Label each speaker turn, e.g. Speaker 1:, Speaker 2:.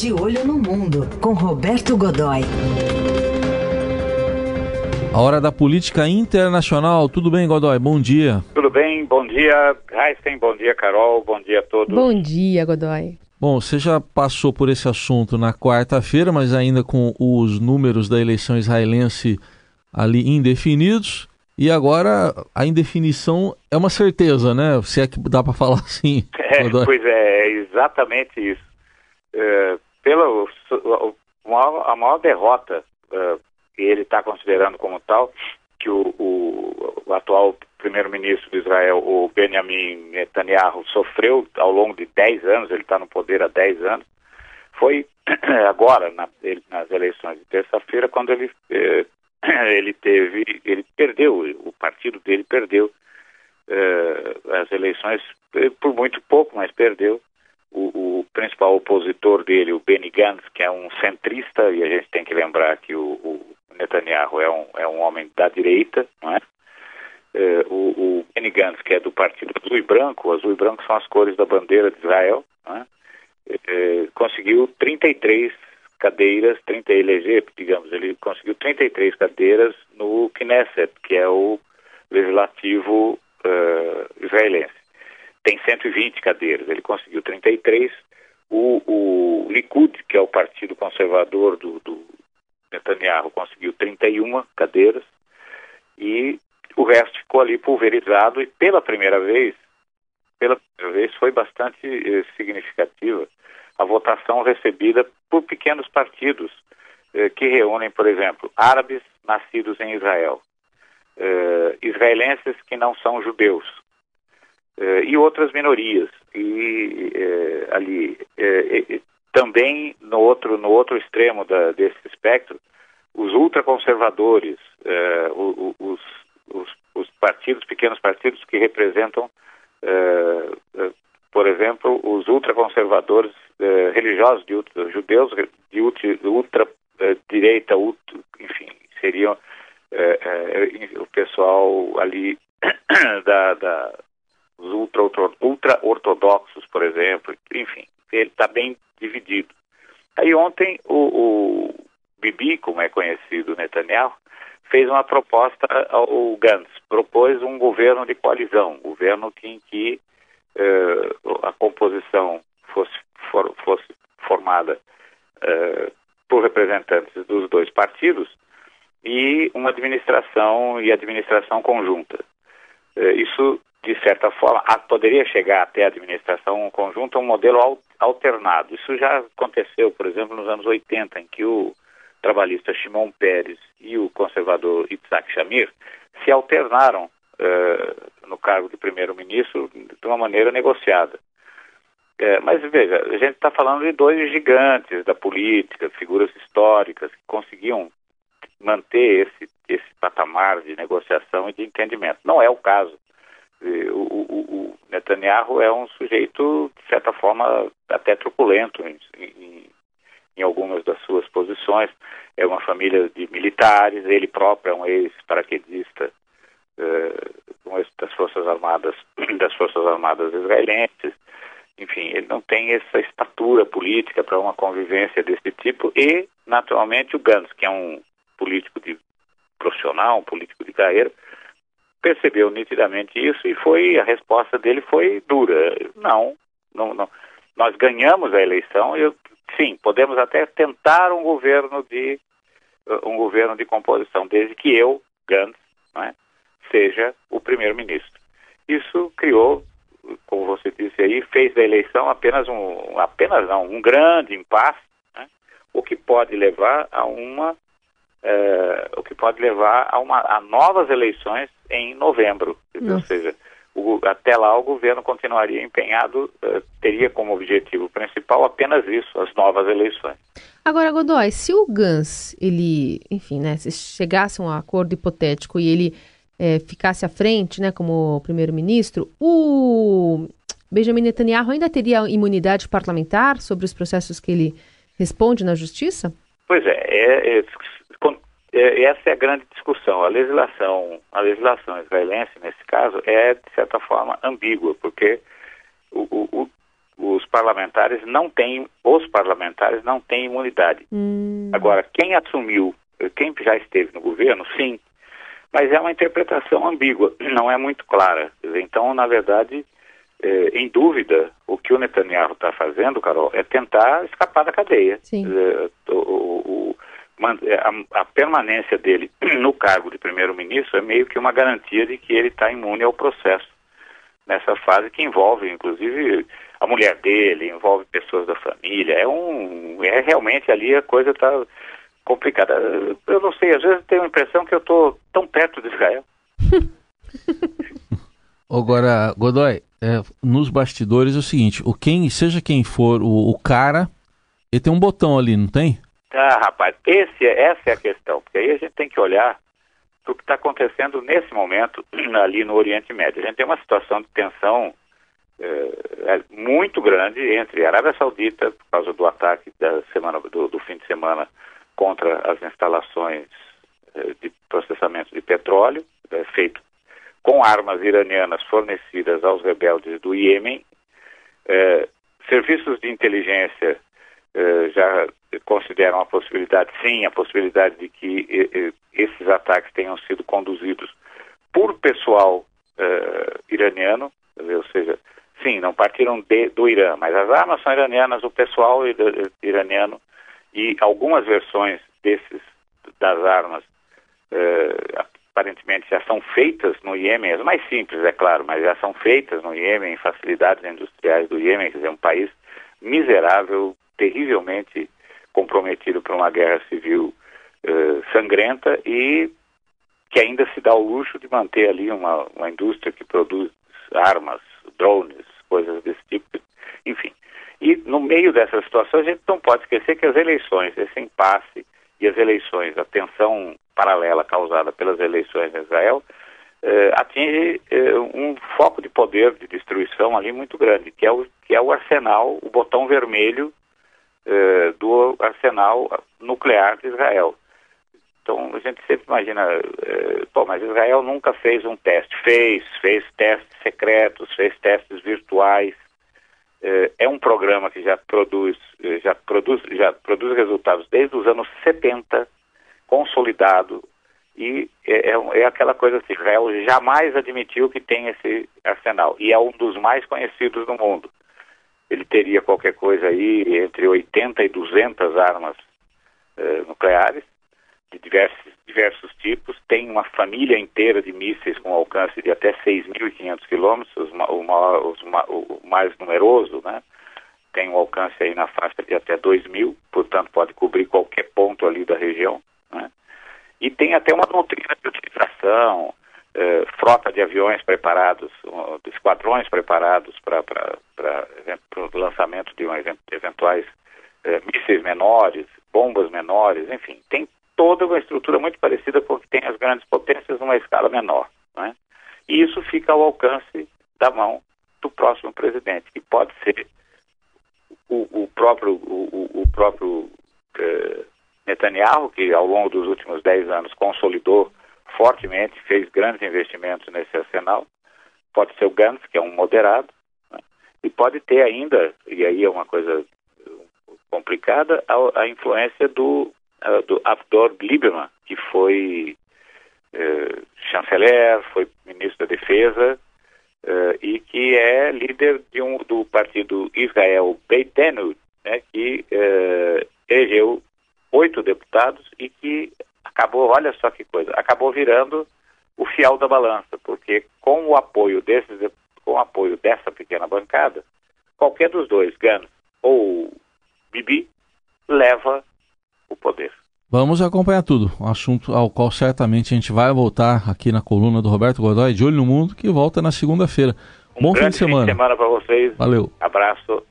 Speaker 1: De Olho no Mundo, com Roberto Godoy.
Speaker 2: A hora da política internacional. Tudo bem, Godoy? Bom dia.
Speaker 3: Tudo bem, bom dia, Heisen, bom dia, Carol, bom dia a todos.
Speaker 4: Bom dia, Godoy.
Speaker 2: Bom, você já passou por esse assunto na quarta-feira, mas ainda com os números da eleição israelense ali indefinidos. E agora a indefinição é uma certeza, né? Se é que dá para falar assim.
Speaker 3: É, pois é, é exatamente isso. É, pela maior, a maior derrota é, que ele está considerando como tal, que o, o, o atual primeiro-ministro de Israel, o Benjamin Netanyahu, sofreu ao longo de 10 anos, ele está no poder há 10 anos, foi agora, na, ele, nas eleições de terça-feira, quando ele eh, ele teve, ele perdeu, o partido dele perdeu uh, as eleições eh, por muito pouco, mas perdeu. O, o, principal opositor dele, o Benny Gantz, que é um centrista, e a gente tem que lembrar que o, o Netanyahu é um, é um homem da direita, não é? Uh, o, o Benny Gantz, que é do partido azul e branco, azul e branco são as cores da bandeira de Israel, é? uh, conseguiu 33 cadeiras, 30 eleger, digamos, ele conseguiu 33 cadeiras no Knesset, que é o legislativo uh, israelense. Tem 120 cadeiras, ele conseguiu 33. O, o Likud, que é o partido conservador do, do Netanyahu, conseguiu 31 cadeiras. E o resto ficou ali pulverizado e pela primeira vez, pela primeira vez foi bastante eh, significativa a votação recebida por pequenos partidos eh, que reúnem, por exemplo, árabes nascidos em Israel, eh, israelenses que não são judeus e outras minorias. E eh, ali eh, também no outro no outro extremo da, desse espectro, os ultraconservadores, eh, os, os, os partidos, pequenos partidos que representam por exemplo, os ultraconservadores eh, religiosos de ultra, judeus de ultra, eh, enfim, seriam eh, eh, o pessoal ali da, da os ultra-ortodoxos, ultra por exemplo, enfim, ele está bem dividido. Aí ontem o, o Bibi, como é conhecido Netanyahu, fez uma proposta ao Gantz, propôs um governo de coalizão, um governo em que uh, a composição fosse, for, fosse formada uh, por representantes dos dois partidos e uma administração e administração conjunta. Uh, isso, de certa forma, a, poderia chegar até a administração conjunta um modelo al, alternado. Isso já aconteceu, por exemplo, nos anos 80, em que o trabalhista Shimon Peres e o conservador Itzhak Shamir se alternaram uh, no cargo de primeiro-ministro de uma maneira negociada. É, mas veja, a gente está falando de dois gigantes da política, figuras históricas que conseguiam manter esse, esse patamar de negociação e de entendimento. Não é o caso. O, o, o Netanyahu é um sujeito, de certa forma, até truculento em, em, em algumas das suas posições. É uma família de militares, ele próprio é um ex-paraquedista uh, das Forças Armadas das Forças Armadas israelenses. Enfim, ele não tem essa estatura política para uma convivência desse tipo e, naturalmente, o Gantz, que é um político de profissional, um político de carreira, percebeu nitidamente isso e foi a resposta dele foi dura. Não, não, não. Nós ganhamos a eleição. Eu, sim, podemos até tentar um governo de um governo de composição, desde que eu, Gantz, é, seja o primeiro-ministro. Isso criou, como você disse aí, fez da eleição apenas um, apenas não, um grande impasse, né? o que pode levar a uma, é, o que pode levar a, uma, a novas eleições em novembro, ou seja, o, até lá o governo continuaria empenhado, uh, teria como objetivo principal apenas isso, as novas eleições.
Speaker 4: Agora, Godoy, se o Gans, ele, enfim, né, se chegasse a um acordo hipotético e ele é, ficasse à frente, né, como primeiro-ministro, o Benjamin Netanyahu ainda teria imunidade parlamentar sobre os processos que ele responde na justiça?
Speaker 3: Pois é, é, é, é essa é a grande discussão. A legislação, a legislação israelense nesse caso é de certa forma ambígua, porque o, o, os parlamentares não têm, os parlamentares não têm imunidade.
Speaker 4: Hum.
Speaker 3: Agora, quem assumiu, quem já esteve no governo, sim, mas é uma interpretação ambígua, não é muito clara. Então, na verdade, é, em dúvida, o que o Netanyahu está fazendo, Carol, é tentar escapar da cadeia.
Speaker 4: Sim.
Speaker 3: É, o, o, a, a, permanência dele no cargo de primeiro-ministro é meio que uma garantia de que ele está imune ao processo nessa fase que envolve, inclusive, a mulher dele, envolve pessoas da família. É um, é realmente ali a coisa está complicada. Eu não sei, às vezes tenho a impressão que eu estou tão perto de Israel.
Speaker 2: Agora, Godoy, é, nos bastidores é o seguinte: o quem, seja quem for o, o, cara, ele tem um botão ali, não tem?
Speaker 3: Ah, rapaz, esse, essa é a questão, porque aí a gente tem que olhar para o que está acontecendo nesse momento ali no Oriente Médio. A gente tem uma situação de tensão é, muito grande entre a Arábia Saudita, por causa do ataque da semana, do, do fim de semana contra as instalações eh, de processamento de petróleo, eh, feito com armas iranianas fornecidas aos rebeldes do Iêmen. Serviços de inteligência já consideram a possibilidade, sim, a possibilidade de que esses ataques tenham sido conduzidos por pessoal iraniano, ou seja, sim, não partiram de, do Irã, mas as armas são iranianas, o pessoal iraniano e algumas versões desses das armas eh, aparentemente já são feitas no Iêmen, as mais simples, é claro, mas já são feitas no Iêmen, em facilidades industriais do Iêmen, quer dizer, um país miserável, terrivelmente comprometido por uma guerra civil eh, sangrenta e que ainda se dá o luxo de manter ali uma, uma indústria que produz armas, drones, coisas desse tipo, enfim. E no meio dessa situação, a gente não pode esquecer que as eleições, esse impasse e as eleições, a tensão paralela causada pelas eleições em Israel, eh, atinge eh, um foco de poder de destruição ali muito grande, que é o, que é o arsenal, o botão vermelho eh, do arsenal nuclear de Israel. Então a gente sempre imagina, eh, pô, mas Israel nunca fez um teste. Fez, fez testes secretos, fez testes virtuais, é, é um programa que já produz, eh, já produz, já produz resultados desde os anos 70, consolidado, e é, é, é aquela coisa assim, Israel jamais admitiu que tem esse arsenal, e é um dos mais conhecidos do mundo. Ele teria qualquer coisa aí entre 80 e 200 armas eh, nucleares, de diversos, diversos tipos, tem uma família inteira de mísseis com alcance de até 6.500 quilômetros, o, mais numeroso, né? tem um alcance aí na faixa de até 2.000, portanto pode cobrir qualquer ponto ali da região. Né? E tem até uma doutrina de utilização, eh, frota de aviões preparados, uh, esquadrões preparados para o lançamento de um, eventuais eh, mísseis menores, bombas menores, enfim, tem toda uma estrutura muito parecida com o que tem as grandes potências numa escala menor. Né? E isso fica ao alcance da mão do próximo presidente, que pode ser o, o próprio, o, o próprio eh, Netanyahu, que ao longo dos últimos dez anos consolidou fortemente, fez grandes investimentos nesse arsenal, pode ser o Gantz, que é um moderado, né? e pode ter ainda, e aí é uma coisa complicada, a, a influência do uh, do Avdor Lieberman, que foi uh, chanceler, foi ministro da Defesa uh, e que é líder de um, do partido Israel Beitenu, né, que elegeu oito deputados e que acabou, olha só que coisa, acabou virando o fiel da balança, porque com o apoio desses, com o apoio dessa pequena bancada, qualquer dos dois, Gantz ou Bibi, leva o poder.
Speaker 2: Vamos acompanhar tudo, um assunto ao qual certamente a gente vai voltar aqui na coluna do Roberto Godoy, de Olho no Mundo, que volta na segunda-feira.
Speaker 3: Um Bom fim de semana. Fim de semana para vocês.
Speaker 2: Valeu.
Speaker 3: Abraço.